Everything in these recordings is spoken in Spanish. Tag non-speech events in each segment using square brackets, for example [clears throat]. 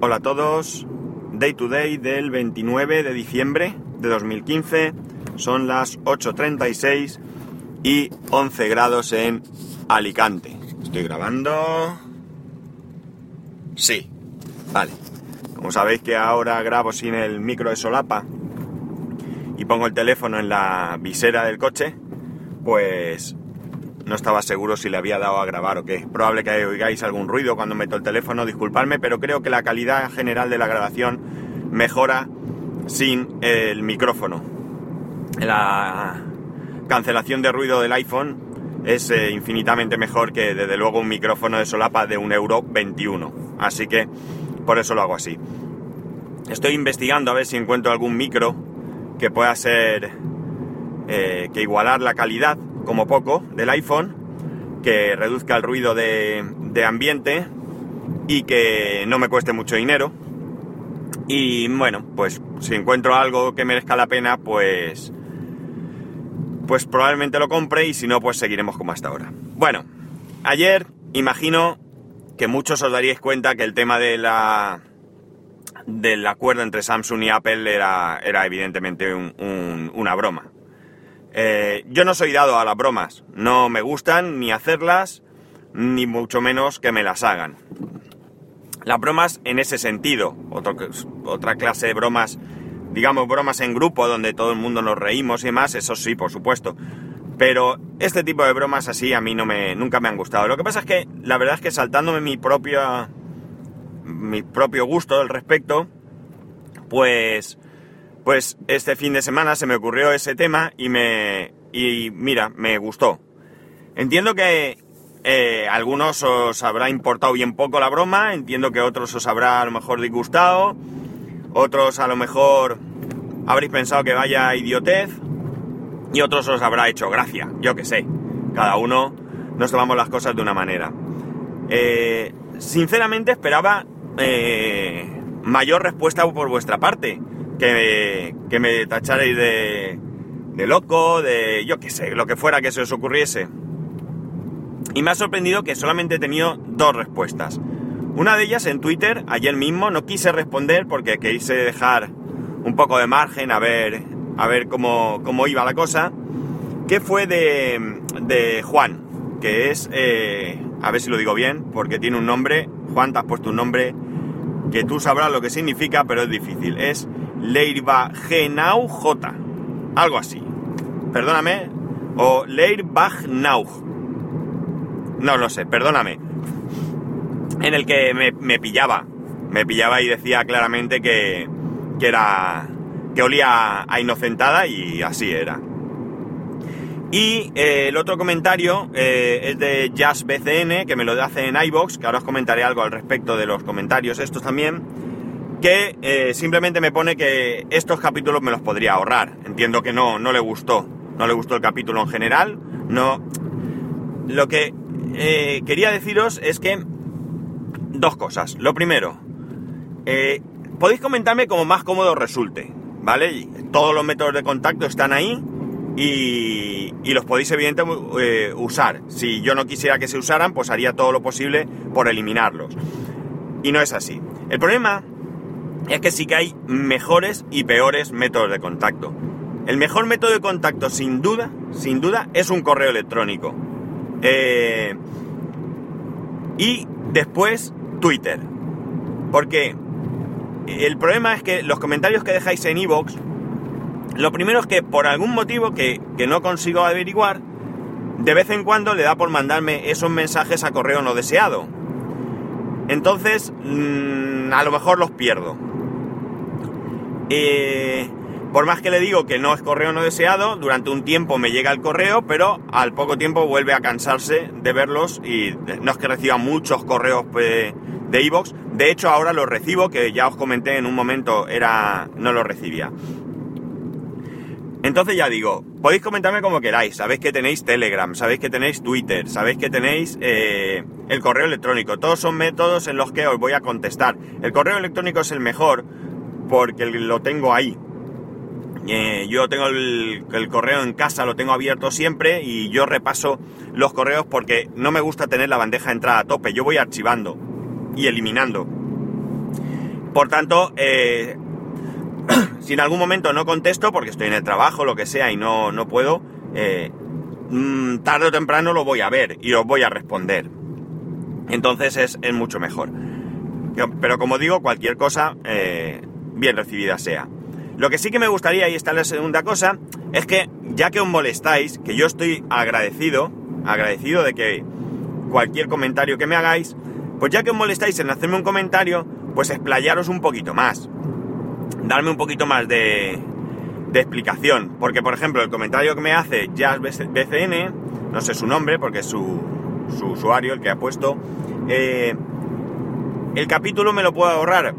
Hola a todos. Day to day del 29 de diciembre de 2015. Son las 8.36 y 11 grados en Alicante. Estoy grabando. Sí. Vale. Como sabéis que ahora grabo sin el micro de solapa y pongo el teléfono en la visera del coche, pues no estaba seguro si le había dado a grabar o qué. Probable que oigáis algún ruido cuando meto el teléfono, disculpadme, pero creo que la calidad general de la grabación mejora sin el micrófono. La cancelación de ruido del iPhone es eh, infinitamente mejor que desde luego un micrófono de solapa de 1,21€. Así que por eso lo hago así. Estoy investigando a ver si encuentro algún micro que pueda ser eh, que igualar la calidad como poco del iPhone, que reduzca el ruido de, ambiente y que no me cueste mucho dinero. Y bueno, pues si encuentro algo que merezca la pena, pues pues probablemente lo compre y si no, pues seguiremos como hasta ahora. Bueno, ayer imagino que muchos os daríais cuenta que el tema de la del acuerdo entre Samsung y Apple era, era evidentemente una broma. Eh, yo no soy dado a las bromas, no me gustan ni hacerlas, ni mucho menos que me las hagan. Las bromas en ese sentido, otra clase de bromas, digamos bromas en grupo donde todo el mundo nos reímos y demás, eso sí, por supuesto. Pero este tipo de bromas así a mí no me, nunca me han gustado. Lo que pasa es que la verdad es que saltándome mi propio, mi propio gusto al respecto, pues pues este fin de semana se me ocurrió ese tema y me. y mira, me gustó. Entiendo que eh, algunos os habrá importado bien poco la broma, entiendo que otros os habrá a lo mejor disgustado, otros a lo mejor habréis pensado que vaya idiotez y otros os habrá hecho gracia, yo que sé. Cada uno nos tomamos las cosas de una manera. Eh, sinceramente esperaba eh, mayor respuesta por vuestra parte que, me tacharais de, de loco, de yo qué sé, lo que fuera que se os ocurriese. Y me ha sorprendido que solamente he tenido dos respuestas. Una de ellas en Twitter, ayer mismo, no quise responder porque quise dejar un poco de margen a ver, a ver cómo, cómo iba la cosa, que fue de, de Juan, que es, eh, a ver si lo digo bien, porque tiene un nombre, Juan, te has puesto un nombre que tú sabrás lo que significa, pero es difícil. Es Leirbagenau J. Algo así. Perdóname. O Leirbagnau. No lo sé, perdóname. En el que me, pillaba. Me pillaba y decía claramente que, que era. que olía a inocentada y así era. Y eh, el otro comentario eh, es de JazzBCN, que me lo hace en iBox, que ahora os comentaré algo al respecto de los comentarios estos también que eh, simplemente me pone que estos capítulos me los podría ahorrar. Entiendo que no, no le gustó. No le gustó el capítulo en general. No. Lo que eh, quería deciros es que. Dos cosas. Lo primero. Eh, podéis comentarme como más cómodo resulte. ¿Vale? Todos los métodos de contacto están ahí. Y, y los podéis evidentemente usar. Si yo no quisiera que se usaran, pues haría todo lo posible por eliminarlos. Y no es así. El problema es que sí que hay mejores y peores métodos de contacto. El mejor método de contacto, sin duda, sin duda, es un correo electrónico. Eh, y después Twitter. Porque el problema es que los comentarios que dejáis en iVoox, lo primero es que por algún motivo que, no consigo averiguar, de vez en cuando le da por mandarme esos mensajes a correo no deseado. Entonces, mm, a lo mejor los pierdo. Eh, por más que le digo que no es correo no deseado, durante un tiempo me llega el correo, pero al poco tiempo vuelve a cansarse de verlos y no es que reciba muchos correos de iVoox. De hecho, ahora los recibo, que ya os comenté en un momento, era no los recibía. Entonces ya digo, podéis comentarme como queráis. Sabéis que tenéis Telegram, sabéis que tenéis Twitter, sabéis que tenéis eh, el correo electrónico. Todos son métodos en los que os voy a contestar. El correo electrónico es el mejor porque lo tengo ahí. Eh, yo tengo el, correo en casa, lo tengo abierto siempre y yo repaso los correos porque no me gusta tener la bandeja de entrada a tope. Yo voy archivando y eliminando. Por tanto, eh, [clears throat] si en algún momento no contesto, porque estoy en el trabajo, lo que sea, y no, no puedo, eh, mm, tarde o temprano lo voy a ver y os voy a responder. Entonces es, es mucho mejor. Pero como digo, cualquier cosa, bien recibida sea. Lo que sí que me gustaría, y esta es la segunda cosa, es que ya que os molestáis, que yo estoy agradecido, agradecido de que cualquier comentario que me hagáis, pues ya que os molestáis en hacerme un comentario, pues explayaros un poquito más. Darme un poquito más de, de explicación. Porque, por ejemplo, el comentario que me hace Jazz BCN, no sé su nombre, porque es su, su usuario el que ha puesto, eh, el capítulo me lo puedo ahorrar.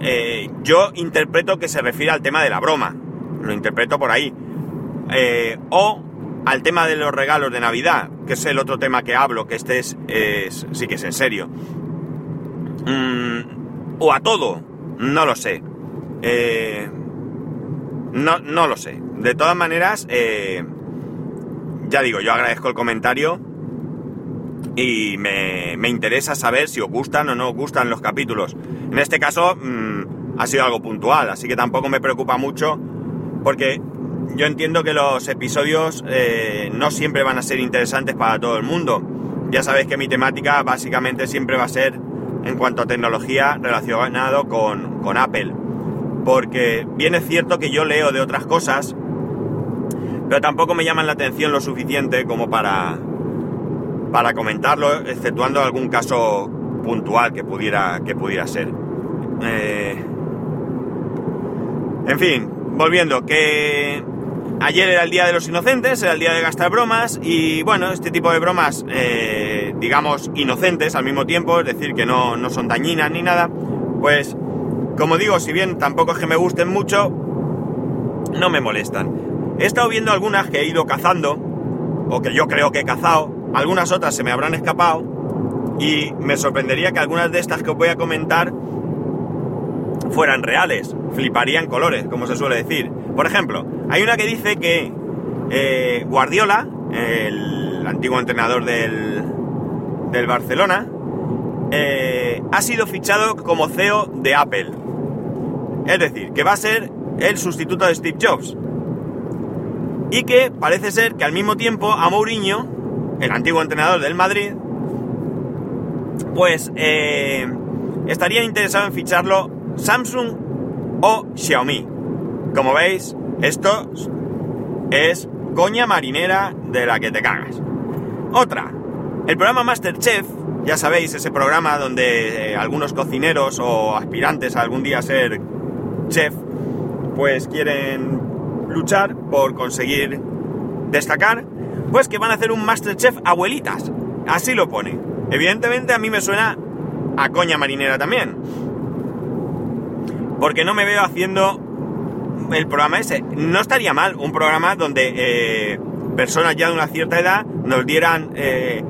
Eh, yo interpreto que se refiere al tema de la broma. Lo interpreto por ahí. Eh, o al tema de los regalos de Navidad, que es el otro tema que hablo, que este es, sí que es en serio. Mm, o a todo, no lo sé. no, no lo sé. De todas maneras, ya digo, yo agradezco el comentario y me, interesa saber si os gustan o no os gustan los capítulos. En este caso mm, ha sido algo puntual, así que tampoco me preocupa mucho porque yo entiendo que los episodios eh, no siempre van a ser interesantes para todo el mundo. Ya sabéis que mi temática básicamente siempre va a ser en cuanto a tecnología relacionado con, con Apple. Porque bien es cierto que yo leo de otras cosas, pero tampoco me llaman la atención lo suficiente como para, para comentarlo, exceptuando algún caso puntual que pudiera, que pudiera ser. Eh, en fin, volviendo, que ayer era el Día de los Inocentes, era el día de gastar bromas, y bueno, este tipo de bromas, eh, digamos, inocentes al mismo tiempo, es decir, que no, no son dañinas ni nada, pues, como digo, si bien tampoco es que me gusten mucho, no me molestan. He estado viendo algunas que he ido cazando, o que yo creo que he cazado, algunas otras se me habrán escapado y me sorprendería que algunas de estas que os voy a comentar fueran reales, fliparían colores, como se suele decir. Por ejemplo, hay una que dice que eh, Guardiola, el antiguo entrenador del, del Barcelona, eh, ha sido fichado como CEO de Apple. Es decir, que va a ser el sustituto de Steve Jobs. Y que parece ser que al mismo tiempo a Mourinho el antiguo entrenador del Madrid, pues eh, estarían interesados en ficharlo Samsung o Xiaomi. Como veis, esto es coña marinera de la que te cagas. Otra, el programa Masterchef, ya sabéis, ese programa donde eh, algunos cocineros o aspirantes a algún día ser chef, pues quieren luchar por conseguir destacar pues que van a hacer un Masterchef abuelitas. Así lo pone. Evidentemente a mí me suena a coña marinera también. Porque no me veo haciendo el programa ese. No estaría mal un programa donde eh, personas ya de una cierta edad nos dieran eh,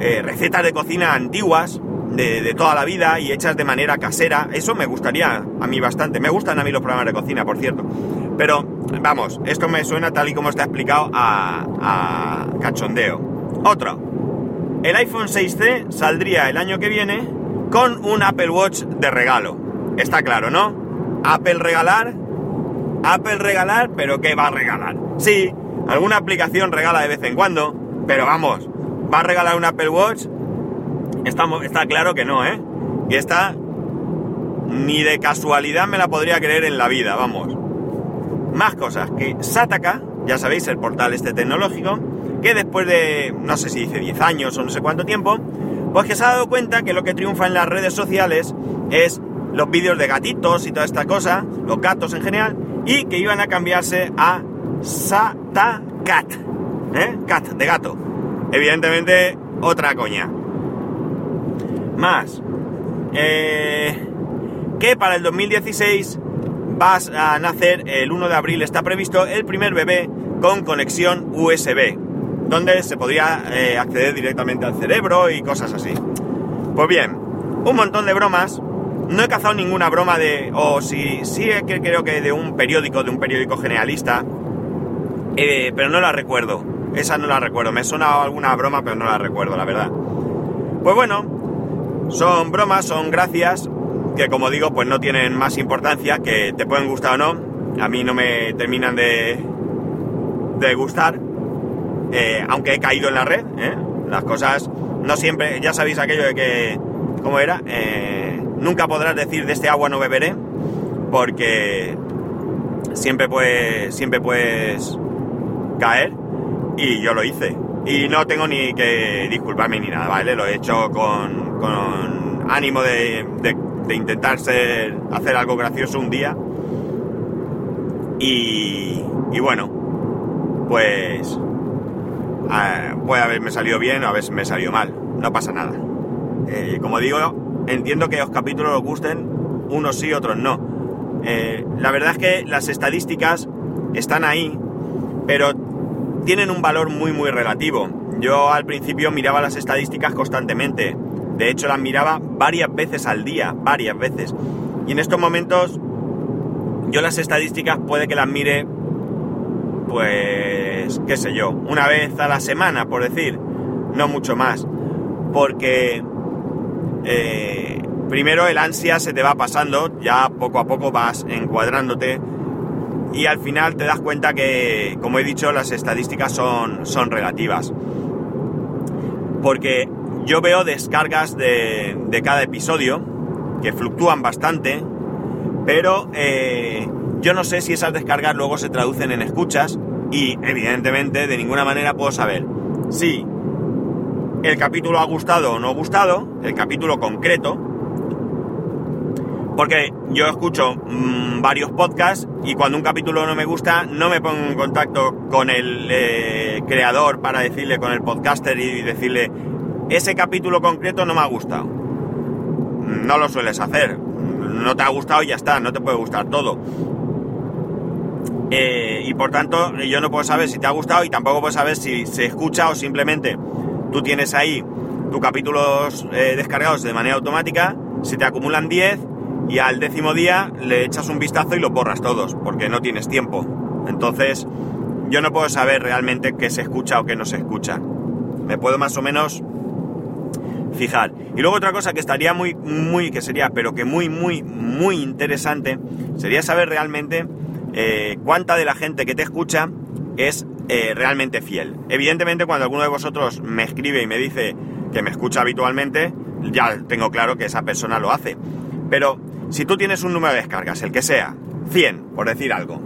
eh, recetas de cocina antiguas, de, de, toda la vida y hechas de manera casera. Eso me gustaría a mí bastante. Me gustan a mí los programas de cocina, por cierto. Pero, vamos, esto me suena tal y como está explicado a, cachondeo. Otro. El iPhone 6C saldría el año que viene con un Apple Watch de regalo. Está claro, ¿no? Apple regalar. Apple regalar, pero ¿qué va a regalar? Sí, alguna aplicación regala de vez en cuando, pero vamos, ¿va a regalar un Apple Watch? Está, está claro que no, ¿eh? Y está ni de casualidad me la podría creer en la vida, vamos. Más cosas, que Sataka, ya sabéis, el portal este tecnológico, que después de, no sé si dice 10 años o no sé cuánto tiempo, pues que se ha dado cuenta que lo que triunfa en las redes sociales es los vídeos de gatitos y toda esta cosa, los gatos en general, y que iban a cambiarse a Satacat, ¿eh? Cat, de gato. Evidentemente, otra coña. Más. Eh, que para el 2016 vas a nacer el 1 de abril, está previsto el primer bebé con conexión USB, donde se podría eh, acceder directamente al cerebro y cosas así. Pues bien, un montón de bromas. No he cazado ninguna broma de, o si sí, que creo que de un periódico, de un periódico generalista, eh, pero no la recuerdo. Esa no la recuerdo. Me suena alguna broma, pero no la recuerdo, la verdad. Pues bueno, son bromas, son gracias que como digo, pues no tienen más importancia, que te pueden gustar o no. A mí no me terminan de, de gustar, eh, aunque he caído en la red. ¿eh? Las cosas no siempre, ya sabéis aquello de que, ¿cómo era? Eh, nunca podrás decir de este agua no beberé, porque siempre puedes, siempre puedes caer y yo lo hice. Y no tengo ni que disculparme ni nada, ¿vale? Lo he hecho con, con ánimo de, de, intentar ser, hacer algo gracioso un día. Y, bueno, pues ah, puede haberme salido bien o haberme salido mal. No pasa nada. Eh, como digo, entiendo que los capítulos os gusten, unos sí, otros no. Eh, la verdad es que las estadísticas están ahí, pero tienen un valor muy muy relativo. Yo al principio miraba las estadísticas constantemente. De hecho las miraba varias veces al día, varias veces. Y en estos momentos yo las estadísticas puede que las mire pues qué sé yo, una vez a la semana, por decir, no mucho más. Porque eh, primero el ansia se te va pasando, ya poco a poco vas encuadrándote y al final te das cuenta que, como he dicho, las estadísticas son, son relativas. Porque yo veo descargas de, cada episodio que fluctúan bastante, pero eh, yo no sé si esas descargas luego se traducen en escuchas y evidentemente de ninguna manera puedo saber si el capítulo ha gustado o no ha gustado, el capítulo concreto, porque yo escucho mmm, varios podcasts y cuando un capítulo no me gusta no me pongo en contacto con el eh, creador para decirle, con el podcaster y decirle, ese capítulo concreto no me ha gustado. No lo sueles hacer. No te ha gustado y ya está, no te puede gustar todo. Eh, y por tanto yo no puedo saber si te ha gustado y tampoco puedo saber si se escucha o simplemente tú tienes ahí tus capítulos eh, descargados de manera automática, se te acumulan 10 y al décimo día le echas un vistazo y los borras todos, porque no tienes tiempo. Entonces, yo no puedo saber realmente qué se escucha o qué no se escucha. Me puedo más o menos fijar. Y luego otra cosa que estaría muy, muy, que sería, pero que muy, muy, muy interesante, sería saber realmente eh, cuánta de la gente que te escucha es eh, realmente fiel. Evidentemente, cuando alguno de vosotros me escribe y me dice que me escucha habitualmente, ya tengo claro que esa persona lo hace. Pero si tú tienes un número de descargas, el que sea, 100, por decir algo,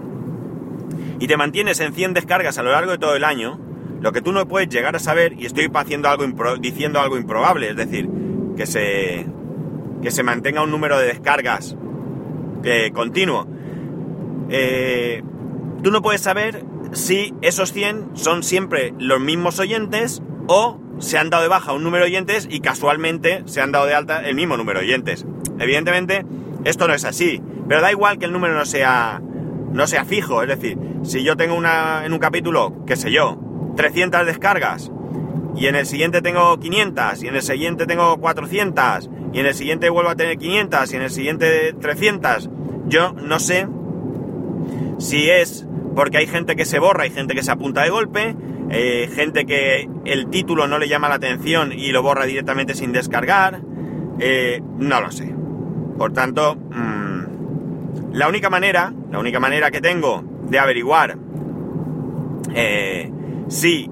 y te mantienes en 100 descargas a lo largo de todo el año, lo que tú no puedes llegar a saber, y estoy haciendo algo diciendo algo improbable, es decir, que se, que se mantenga un número de descargas eh, continuo, eh, tú no puedes saber si esos 100 son siempre los mismos oyentes o se han dado de baja un número de oyentes y casualmente se han dado de alta el mismo número de oyentes. Evidentemente, esto no es así, pero da igual que el número no sea, no sea fijo, es decir, si yo tengo una, en un capítulo, qué sé yo, 300 descargas, y en el siguiente tengo 500, y en el siguiente tengo 400, y en el siguiente vuelvo a tener 500, y en el siguiente 300, yo no sé si es porque hay gente que se borra, hay gente que se apunta de golpe, eh, gente que el título no le llama la atención y lo borra directamente sin descargar, eh, no lo sé. Por tanto, mmm, la única manera, la única manera que tengo de averiguar eh, si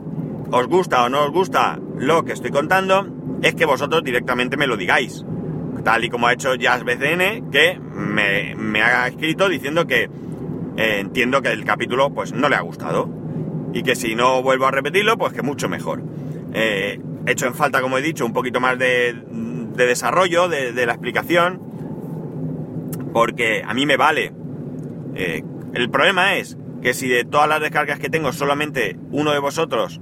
os gusta o no os gusta lo que estoy contando es que vosotros directamente me lo digáis. Tal y como ha hecho Jazz BCN, que me, me ha escrito diciendo que eh, entiendo que el capítulo pues no le ha gustado. Y que si no vuelvo a repetirlo, pues que mucho mejor. Eh, he hecho en falta, como he dicho, un poquito más de, de desarrollo de, de, la explicación. Porque a mí me vale. Eh, el problema es que si de todas las descargas que tengo solamente uno de vosotros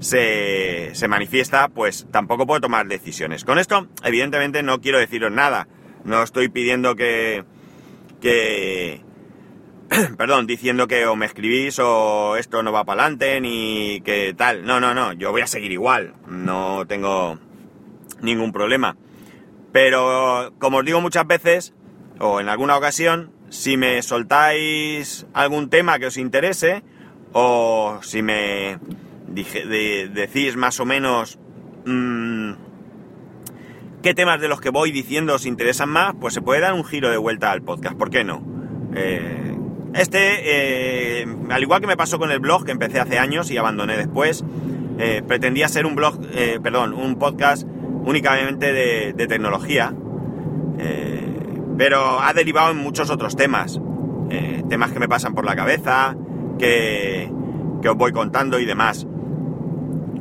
se, se manifiesta, pues tampoco puedo tomar decisiones. Con esto, evidentemente, no quiero deciros nada. No estoy pidiendo que, que, [clears throat] perdón, diciendo que o me escribís o esto no va para adelante ni que tal. No, no, no, yo voy a seguir igual, no tengo ningún problema. Pero como os digo muchas veces, o en alguna ocasión, si me soltáis algún tema que os interese, o si me decís más o menos mmm, qué temas de los que voy diciendo os interesan más, pues se puede dar un giro de vuelta al podcast, ¿por qué no? Eh, este, eh, al igual que me pasó con el blog que empecé hace años y abandoné después, eh, pretendía ser un blog, perdón, un podcast únicamente de, tecnología, pero ha derivado en muchos otros temas, temas que me pasan por la cabeza, que, que os voy contando y demás.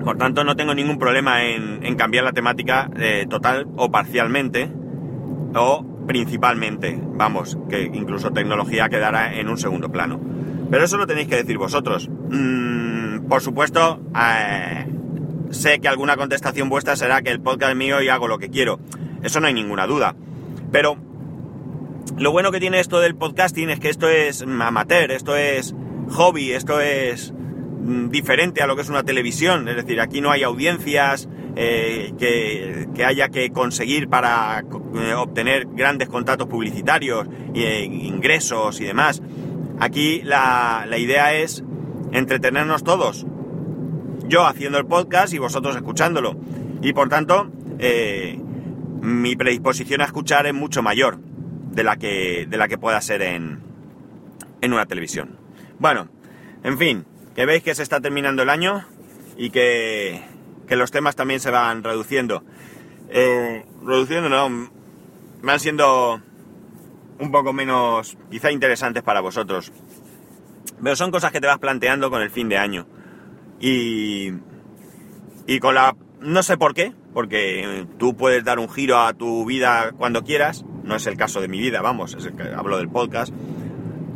Por tanto, no tengo ningún problema en, cambiar la temática eh, total o parcialmente o principalmente. Vamos, que incluso tecnología quedará en un segundo plano. Pero eso lo tenéis que decir vosotros. Mm, por supuesto, eh, sé que alguna contestación vuestra será que el podcast mío y hago lo que quiero. Eso no hay ninguna duda. Pero lo bueno que tiene esto del podcasting es que esto es amateur, esto es hobby, esto es Mm, diferente a lo que es una televisión, es decir, aquí no hay audiencias eh, que, haya que conseguir para eh, obtener grandes contratos publicitarios, e ingresos y demás. Aquí la, idea es entretenernos todos, yo haciendo el podcast y vosotros escuchándolo. Y por tanto, mi predisposición a escuchar es mucho mayor de la que, de la que pueda ser en, en una televisión. Bueno, en fin, que veis que se está terminando el año y que, los temas también se van reduciendo. Eh, reduciendo, no, van siendo un poco menos, quizá interesantes para vosotros. Pero son cosas que te vas planteando con el fin de año. Y, y con la... No sé por qué, porque tú puedes dar un giro a tu vida cuando quieras. No es el caso de mi vida, vamos, es el que hablo del podcast.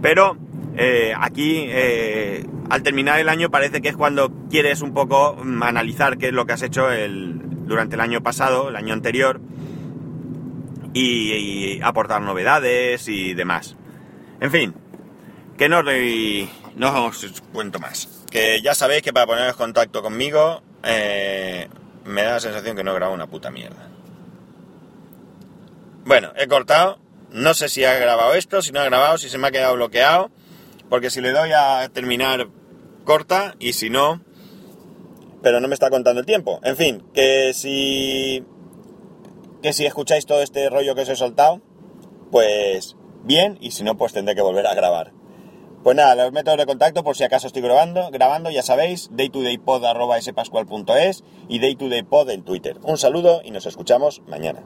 Pero eh, aquí, eh, al terminar el año, parece que es cuando quieres un poco analizar qué es lo que has hecho durante el año pasado, el año anterior, y, aportar novedades y demás. En fin, que no, os cuento más. Que ya sabéis que para poneros contacto conmigo, eh, me da la sensación que no he grabado una puta mierda. Bueno, he cortado. No sé si ha grabado esto, si no ha grabado, si se me ha quedado bloqueado. Porque si le doy a terminar corta y si no, pero no me está contando el tiempo. En fin, que si que si escucháis todo este rollo que os he soltado, pues bien, y si no, pues tendré que volver a grabar. Pues nada, los métodos de contacto, por si acaso estoy grabando, grabando ya sabéis, daytodaypod.spascual.es y daytodaypod en Twitter. Un saludo y nos escuchamos mañana.